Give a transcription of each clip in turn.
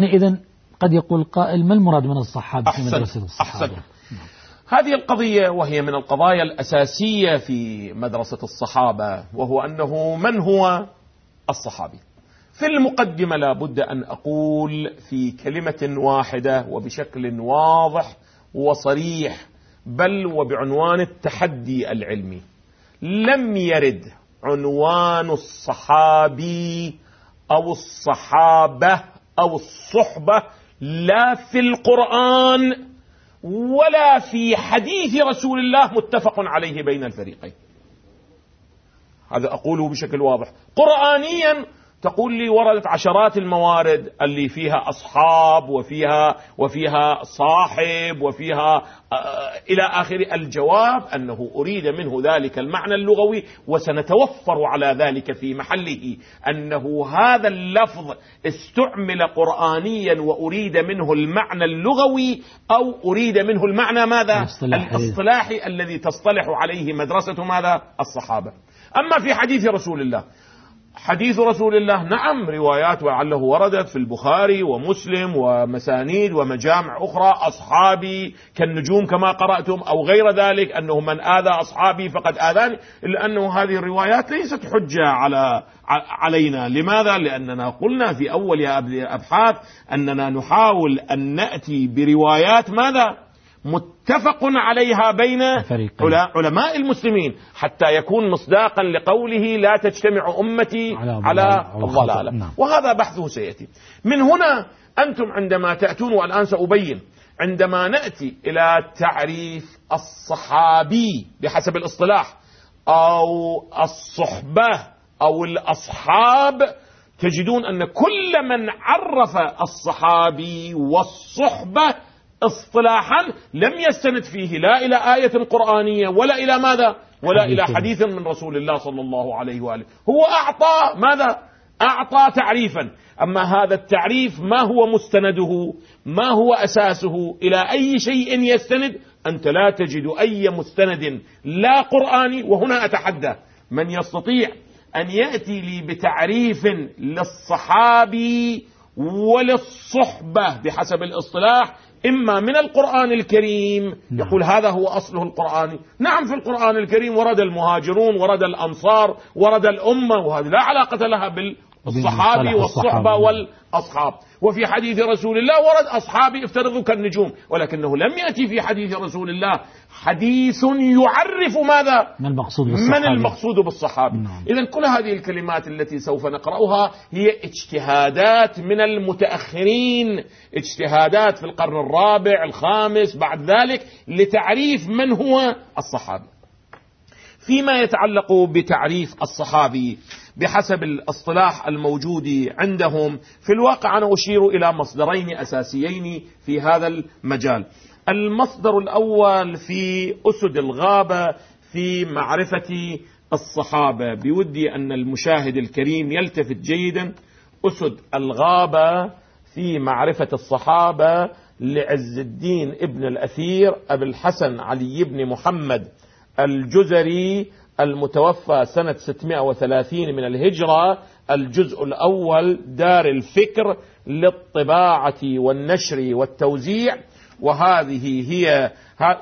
إذا قد يقول قائل ما المراد من الصحابة في مدرسة الصحابة؟ أحسن. هذه القضية وهي من القضايا الأساسية في مدرسة الصحابة وهو أنه من هو الصحابي؟ في المقدمة لا بد أن أقول في كلمة واحدة وبشكل واضح وصريح بل وبعنوان التحدي العلمي. لم يرد عنوان الصحابي أو الصحابة أو الصحبة لا في القرآن ولا في حديث رسول الله متفق عليه بين الفريقين. هذا أقوله بشكل واضح. قرآنيا تقول لي وردت عشرات الموارد اللي فيها أصحاب وفيها وفيها صاحب وفيها آه إلى آخر الجواب أنه أريد منه ذلك المعنى اللغوي وسنتوفر على ذلك في محله أنه هذا اللفظ استعمل قرانيا وأريد منه المعنى اللغوي أو أريد منه المعنى ماذا؟ الاصطلاحي الذي تصطلح عليه مدرسة ماذا؟ الصحابة. أما في حديث رسول الله حديث رسول الله نعم روايات ولعله وردت في البخاري ومسلم ومسانيد ومجامع أخرى أصحابي كالنجوم كما قرأتم أو غير ذلك أنه من آذى أصحابي فقد آذاني إلا أنه هذه الروايات ليست حجة على علينا لماذا؟ لأننا قلنا في أول أبحاث أننا نحاول أن نأتي بروايات ماذا؟ متفق عليها بين علماء المسلمين حتى يكون مصداقا لقوله لا تجتمع أمتي على, على الضلالة نعم. وهذا بحثه سيأتي. من هنا أنتم عندما تأتون والآن سأبين عندما نأتي إلى تعريف الصحابي بحسب الاصطلاح أو الصحبة أو الأصحاب تجدون أن كل من عرف الصحابي والصحبة اصطلاحا لم يستند فيه لا إلى آية قرآنية ولا إلى ماذا؟ ولا إلى حديث. من رسول الله صلى الله عليه وآله. هو أعطى ماذا؟ أعطى تعريفا. أما هذا التعريف ما هو مستنده؟ ما هو أساسه؟ إلى أي شيء يستند؟ أنت لا تجد أي مستند لا قرآني. وهنا أتحدى من يستطيع أن يأتي لي بتعريف للصحابي وللصحبة بحسب الاصطلاح إما من القرآن الكريم نعم. يقول هذا هو أصله القرآني نعم في القرآن الكريم ورد المهاجرون ورد الأنصار ورد الأمة وهذه لا علاقة لها بالصحابي والصحبة والأصحاب. وفي حديث رسول الله ورد أصحابي افترضوا كالنجوم ولكنه لم يأتي في حديث رسول الله حديث يعرف ماذا؟ من المقصود بالصحابي من المقصود بالصحابي نعم. إذا كل هذه الكلمات التي سوف نقرأها هي اجتهادات من المتأخرين اجتهادات في القرن الرابع الخامس بعد ذلك لتعريف من هو الصحابي. فيما يتعلق بتعريف الصحابي بحسب الاصطلاح الموجود عندهم. في الواقع أنا أشير إلى مصدرين أساسيين في هذا المجال. المصدر الأول في أسد الغابة في معرفة الصحابة. بودي أن المشاهد الكريم يلتفت جيدا. أسد الغابة في معرفة الصحابة لعز الدين ابن الأثير أبي الحسن علي بن محمد. الجزري المتوفى سنة 630 من الهجرة الجزء الأول دار الفكر للطباعة والنشر والتوزيع. وهذه هي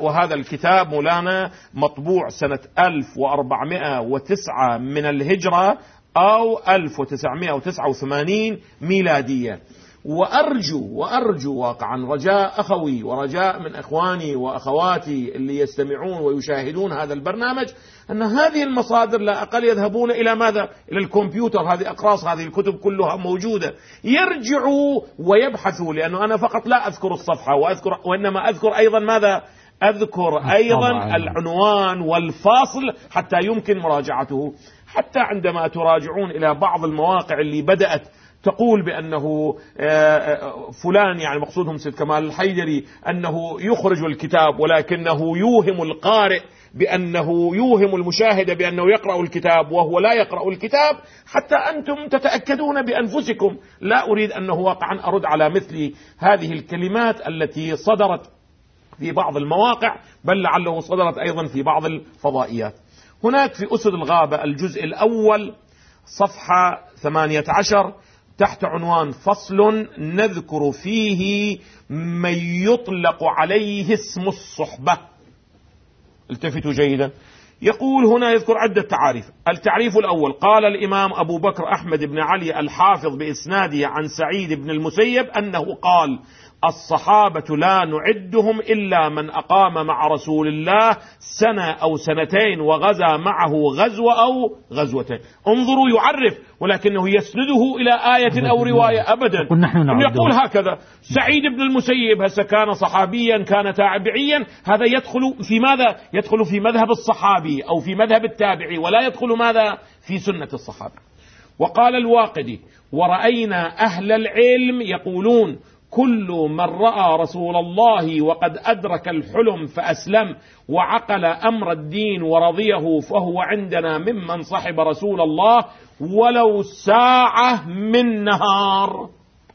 وهذا الكتاب مولانا مطبوع سنة 1409 من الهجرة أو 1989 ميلادية. وأرجو وأرجو واقعا رجاء أخوي ورجاء من إخواني وأخواتي اللي يستمعون ويشاهدون هذا البرنامج أن هذه المصادر لا أقل يذهبون إلى ماذا؟ إلى الكمبيوتر هذه أقراص هذه الكتب كلها موجودة يرجعوا ويبحثوا لأنه أنا فقط لا أذكر الصفحة وأذكر وإنما أذكر أيضا ماذا؟ أذكر أيضا العنوان والفاصل حتى يمكن مراجعته حتى عندما تراجعون إلى بعض المواقع اللي بدأت تقول بأنه آه، آه، فلان يعني مقصودهم سيد كمال الحيدري أنه يخرج الكتاب ولكنه يوهم القارئ بأنه يوهم المشاهد بأنه يقرأ الكتاب وهو لا يقرأ الكتاب حتى أنتم تتأكدون بأنفسكم. لا أريد أنه واقعا أرد على مثل هذه الكلمات التي صدرت في بعض المواقع بل لعله صدرت أيضا في بعض الفضائيات. هناك في أسد الغابة الجزء الأول صفحة 18 تحت عنوان فصل نذكر فيه من يطلق عليه اسم الصحبة. التفتوا جيدا. يقول هنا يذكر عدة تعاريف. التعريف الأول قال الإمام أبو بكر أحمد بن علي الحافظ بإسناده عن سعيد بن المسيب أنه قال الصحابة لا نعدهم إلا من أقام مع رسول الله سنة أو سنتين وغزا معه غزوة أو غزوتين. انظروا يعرف ولكنه يسنده إلى آية أو رواية أبدا. يقول هكذا سعيد بن المسيب هسه كان صحابيا كان تابعيا. هذا يدخل في ماذا؟ يدخل في مذهب الصحابي أو في مذهب التابعي ولا يدخل ماذا؟ في سنة الصحابي وقال الواقدي ورأينا أهل العلم يقولون كل من رأى رسول الله وقد أدرك الحلم فأسلم وعقل أمر الدين ورضيه فهو عندنا ممن صحب رسول الله ولو ساعة من نهار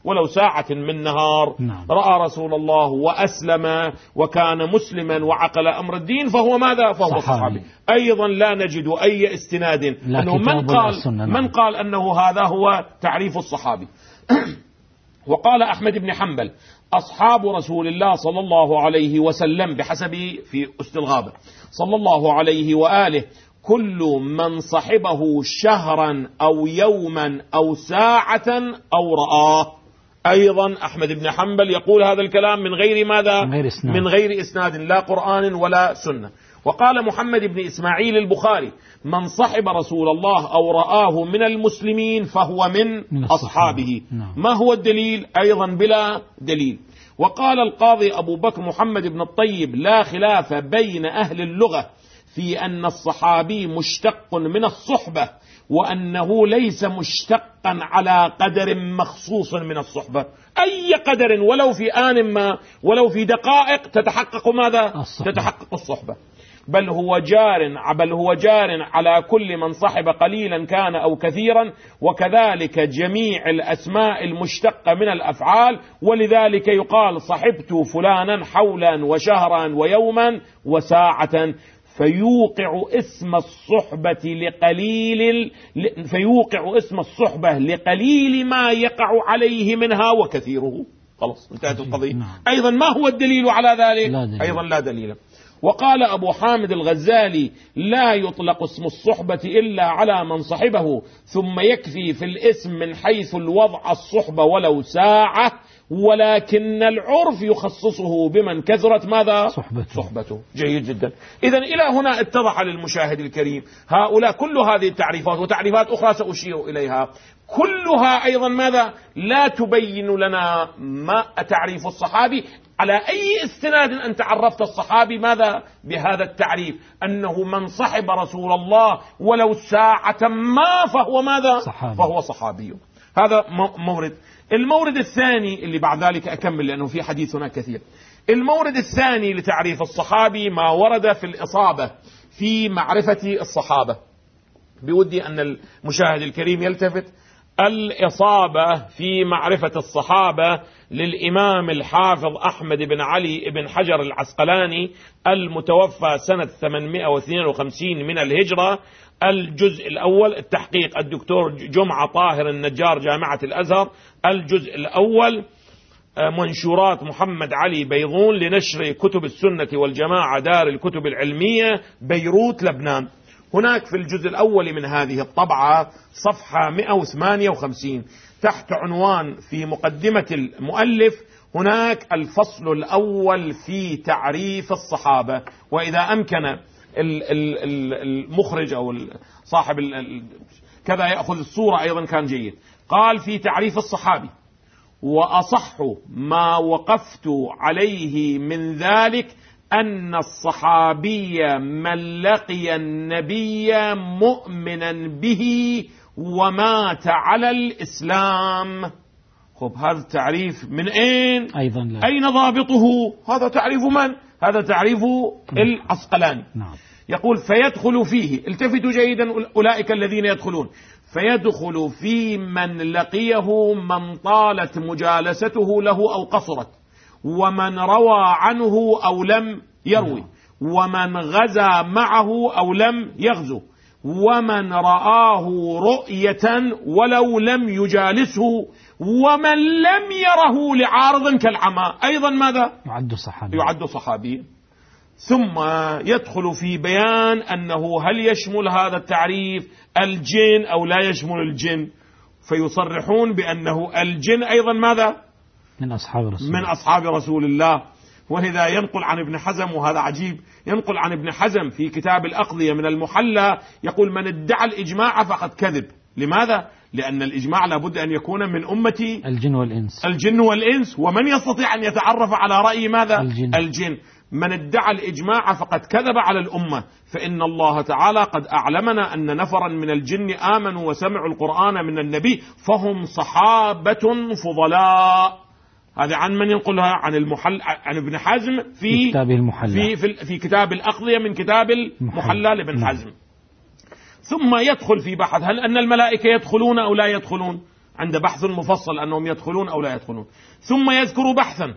ولو ساعة من نهار نعم. رأى رسول الله وأسلم وكان مسلما وعقل أمر الدين فهو ماذا؟ فهو صحابي أيضا لا نجد أي استناد أنه من قال, نعم. من قال أنه هذا هو تعريف الصحابي وقال أحمد بن حنبل أصحاب رسول الله صلى الله عليه وسلم بحسب في استلغابه صلى الله عليه وآله كل من صحبه شهرا أو يوما أو ساعة أو رآه. أيضا أحمد بن حنبل يقول هذا الكلام من غير ماذا؟ من غير إسناد, من غير إسناد لا قرآن ولا سنة. وقال محمد بن إسماعيل البخاري من صحب رسول الله أو رآه من المسلمين فهو من, أصحابه. نعم. ما هو الدليل؟ أيضا بلا دليل. وقال القاضي أبو بكر محمد بن الطيب لا خلاف بين أهل اللغة في أن الصحابي مشتق من الصحبة وأنه ليس مشتقا على قدر مخصوص من الصحبة. أي قدر ولو في آن ما ولو في دقائق تتحقق ماذا؟ الصحبة. تتحقق الصحبة. بل هو جار بل هو جار على كل من صحب قليلا كان أو كثيرا وكذلك جميع الأسماء المشتقة من الأفعال ولذلك يقال صحبت فلانا حولا وشهرا ويوما وساعة. فيوقع اسم الصحبة لقليل فيوقع اسم الصحبة لقليل ما يقع عليه منها وكثيره. خلاص انتهت القضية. نعم. أيضا ما هو الدليل على ذلك؟ لا دليل. أيضا لا دليل. وقال أبو حامد الغزالي لا يطلق اسم الصحبة إلا على من صحبه ثم يكفي في الاسم من حيث الوضع الصحبة ولو ساعة ولكن العرف يخصصه بمن كثرت ماذا؟ صحبته, صحبته. جيد جدا. إذا إلى هنا اتضح للمشاهد الكريم. هؤلاء كل هذه التعريفات وتعريفات أخرى سأشير إليها. كلها أيضا ماذا؟ لا تبين لنا ما تعريف الصحابي. على أي استناد أنت عرفت الصحابي ماذا؟ بهذا التعريف. أنه من صحب رسول الله ولو ساعة ما فهو ماذا؟ صحابي. فهو صحابي. هذا مورد. المورد الثاني اللي بعد ذلك أكمل لأنه في حديثنا كثير. المورد الثاني لتعريف الصحابي ما ورد في الإصابة في معرفة الصحابة. بودي أن المشاهد الكريم يلتفت الإصابة في معرفة الصحابة للإمام الحافظ أحمد بن علي بن حجر العسقلاني المتوفى سنة 852 من الهجرة. الجزء الأول التحقيق الدكتور جمعة طاهر النجار جامعة الأزهر. الجزء الأول منشورات محمد علي بيضون لنشر كتب السنة والجماعة دار الكتب العلمية بيروت لبنان. هناك في الجزء الأول من هذه الطبعة صفحة 158 تحت عنوان في مقدمة المؤلف هناك الفصل الأول في تعريف الصحابة. وإذا أمكن المخرج أو صاحب كذا يأخذ الصورة أيضا كان جيد. قال في تعريف الصحابي وأصح ما وقفت عليه من ذلك أن الصحابي من لقي النبي مؤمنا به ومات على الإسلام. خب هذا التعريف من أين؟ أيضا لا. أين ضابطه؟ هذا تعريف من؟ هذا تعريف العسقلاني نعم. يقول فيدخل فيه التفتوا جيدا أولئك الذين يدخلون. فيدخل في من لقيه من طالت مجالسته له أو قصرت. ومن روى عنه أو لم يروي. ومن غزا معه أو لم يغزو. ومن رآه رؤية ولو لم يجالسه. ومن لم يره لعارض كالعمى. أيضا ماذا؟ يعد صحابي يعد صحابيا. ثم يدخل في بيان أنه هل يشمل هذا التعريف الجن أو لا يشمل الجن. فيصرحون بأنه الجن أيضا ماذا؟ من أصحاب رسول من أصحاب رسول الله. ولذا ينقل عن ابن حزم وهذا عجيب ينقل عن ابن حزم في كتاب الأقضية من المحلى يقول من ادعى الإجماع فقد كذب. لماذا؟ لأن الإجماع لابد أن يكون من أمة الجن والإنس. الجن والإنس. ومن يستطيع أن يتعرف على رأي ماذا؟ الجن. الجن. من ادعى الإجماع فقد كذب على الأمة. فإن الله تعالى قد أعلمنا أن نفرا من الجن آمنوا وسمعوا القرآن من النبي فهم صحابة فضلاء. هذا عن من ينقلها؟ عن المحل عن ابن حزم في في كتابه المحلى. في في, في كتاب الأقضية من كتاب المحلى لابن نعم. حزم. ثم يدخل في بحث هل أن الملائكة يدخلون أو لا يدخلون؟ عند بحث مفصل أنهم يدخلون أو لا يدخلون. ثم يذكر بحثا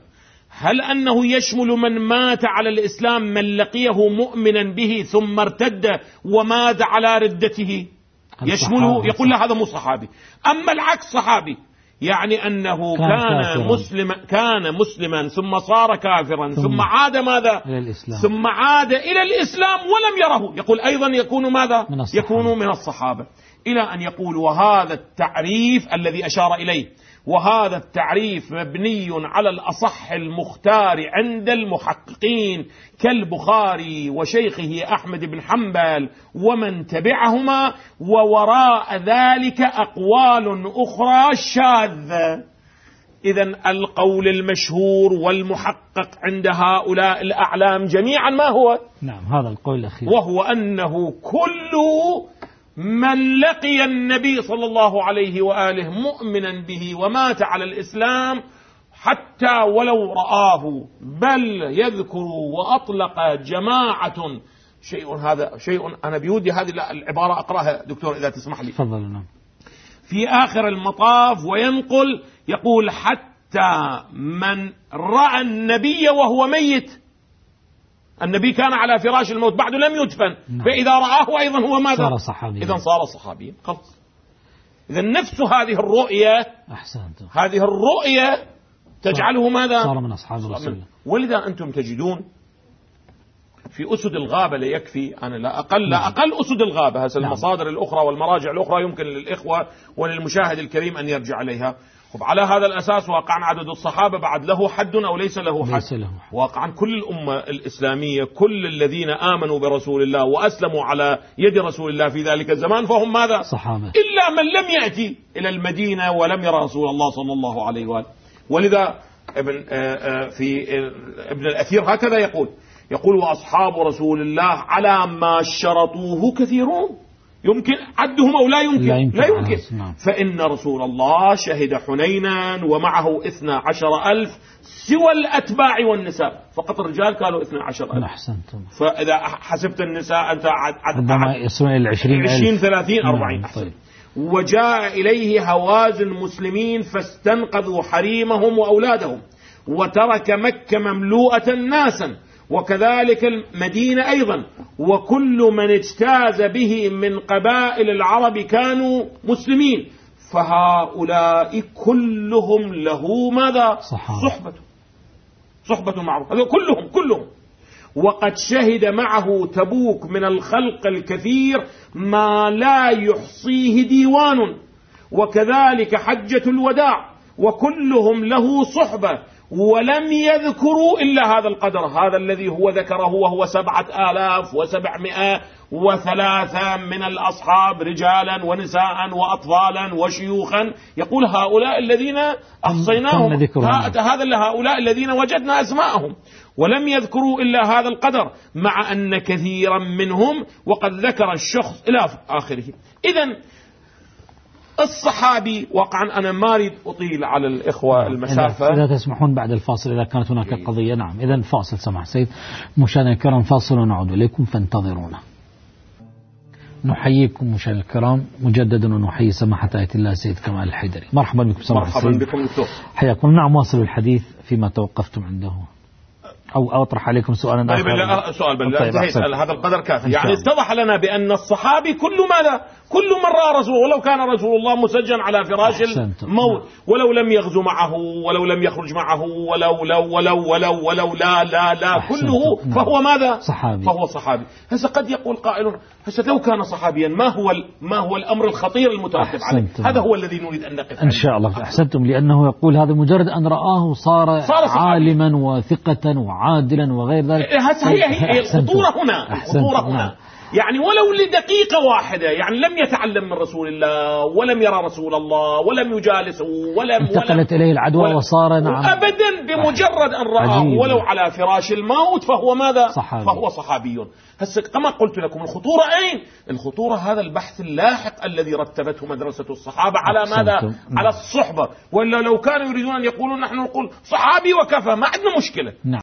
هل أنه يشمل من مات على الإسلام من لقيه مؤمنا به ثم ارتد ومات على ردته؟ يشمله. يقول لا هذا مو صحابي. أما العكس صحابي يعني أنه كان كان. مسلما كان مسلما ثم صار كافرا ثم عاد ماذا؟ إلى الإسلام. ثم عاد إلى الإسلام ولم يره. يقول أيضا يكون ماذا؟ من الصحابة. يكون من الصحابة. إلى أن يقول وهذا التعريف الذي أشار إليه. وهذا التعريف مبني على الأصح المختار عند المحققين كالبخاري وشيخه أحمد بن حنبل ومن تبعهما ووراء ذلك أقوال أخرى شاذة إذا القول المشهور والمحقق عند هؤلاء الأعلام جميعا ما هو؟ نعم هذا القول الأخير وهو أنه كل من لقي النبي صلى الله عليه وآله مؤمنا به ومات على الإسلام حتى ولو رآه بل يذكر وأطلق جماعة. شيء هذا شيء أنا بيودي هذه العبارة أقرأها دكتور إذا تسمح لي. تفضل نعم. في آخر المطاف وينقل يقول حتى من رأى النبي وهو ميت النبي كان على فراش الموت بعد لم يدفن. نعم. فإذا رآه أيضا هو ماذا؟ صار صحابيا. إذا صار صحابيا خلاص. إذا نفس هذه الرؤية أحسنت هذه الرؤية تجعله ماذا؟ صار من أصحاب رسول الله. ولذا أنتم تجدون في أسد الغابة لا يكفي أنا لا أقل لا أقل أسد الغابة هذه نعم. المصادر الأخرى والمراجع الأخرى يمكن للإخوة وللمشاهد الكريم أن يرجع إليها طب على هذا الأساس واقعا عدد الصحابة بعد له حد أو ليس له حد؟ ليس له حد. واقعا كل الأمة الإسلامية كل الذين آمنوا برسول الله وأسلموا على يد رسول الله في ذلك الزمان فهم ماذا؟ صحابة. إلا من لم يأتي إلى المدينة ولم يرى رسول الله صلى الله عليه وآله. ولذا ابن آه، آه، في آه، ابن الأثير هكذا يقول يقول وأصحاب رسول الله على ما شرطوه كثيرون. يمكن عدهم أو لا يمكن؟ لا يمكن. لا يمكن. خلاص، نعم. فإن رسول الله شهد حنينا ومعه اثنا عشر ألف سوى الأتباع والنساء فقط الرجال كانوا اثنا عشر ألف. أحسنت فإذا حسبت النساء أنت عد عد ربما يصلون إلى العشرين 20 ألف 30 نعم، 40 أحسن. طيب. وجاء إليه هوازن المسلمين فاستنقذوا حريمهم وأولادهم وترك مكة مملوءة ناسا. وكذلك المدينة أيضا. وكل من اجتاز به من قبائل العرب كانوا مسلمين. فهؤلاء كلهم له ماذا؟ صحابة. صحبة. صحبة معه هذول كلهم كلهم. وقد شهد معه تبوك من الخلق الكثير ما لا يحصيه ديوان. وكذلك حجة الوداع. وكلهم له صحبة. ولم يذكروا إلا هذا القدر هذا الذي هو ذكره وهو سبعة آلاف وسبعمائة وثلاثة من الأصحاب رجالا ونساء وأطفالا وشيوخا. يقول هؤلاء الذين أحصيناهم هذا؟ هؤلاء الذين وجدنا أسماءهم. ولم يذكروا إلا هذا القدر مع أن كثيرا منهم وقد ذكر الشخص إلى آخره. إذا الصحابي وقعا أنا ما أريد أطيل على الإخوة المسافة. إذا تسمحون بعد الفاصل إذا كانت هناك قضية. نعم إذا فاصل سمح سيد. مشاهدينا الكرام فاصل ونعود إليكم فانتظرونا. نحييكم مشاهدينا الكرام. مجددا ونحيي سماحة آية الله سيد كمال الحيدري. مرحبا بكم سماحة مرحبا بكم دكتور. حياكم نعم واصل الحديث فيما توقفتم عنده. أو أطرح عليكم سؤالا طيب لا، آخر سؤال بل طيب،. هذا القدر كافي يعني. اتضح لنا بأن الصحابي كل ماذا كل من رأى رسول ولو كان رسول الله مسجن على فراش. الموت ولو لم يغزو معه ولو لم يخرج معه ولو لو ولو ولو ولو لا لا لا. كله نعم. فهو ماذا صحابي. فهو صحابي هسه قد يقول قائل هسه لو كان صحابيا ما هو ما هو الأمر الخطير المترتب عليه. هذا هو الذي نريد أن نقف إن. شاء الله أحسنتم لأنه يقول هذا مجرد أن رآه صار, صار. عالما وثقة وعادلا وغير ذلك هي هي. الخطورة هنا. الخطورة نعم. هنا يعني ولو لدقيقة واحدة يعني لم يتعلم من رسول الله ولم يرى رسول الله ولم يجالسه ولم انتقلت ولم إليه العدوى ولم- وصار نعم أبدا بمجرد أن رآه. ولو على فراش الموت فهو ماذا صحابي. فهو صحابي هسه كما قلت لكم الخطورة أين الخطورة هذا البحث اللاحق الذي رتبته مدرسة الصحابة على ماذا أحسنتم. نعم. على الصحبة ولا لو كانوا يريدون أن يقولوا نحن نقول صحابي وكفى ما عندنا مشكلة نعم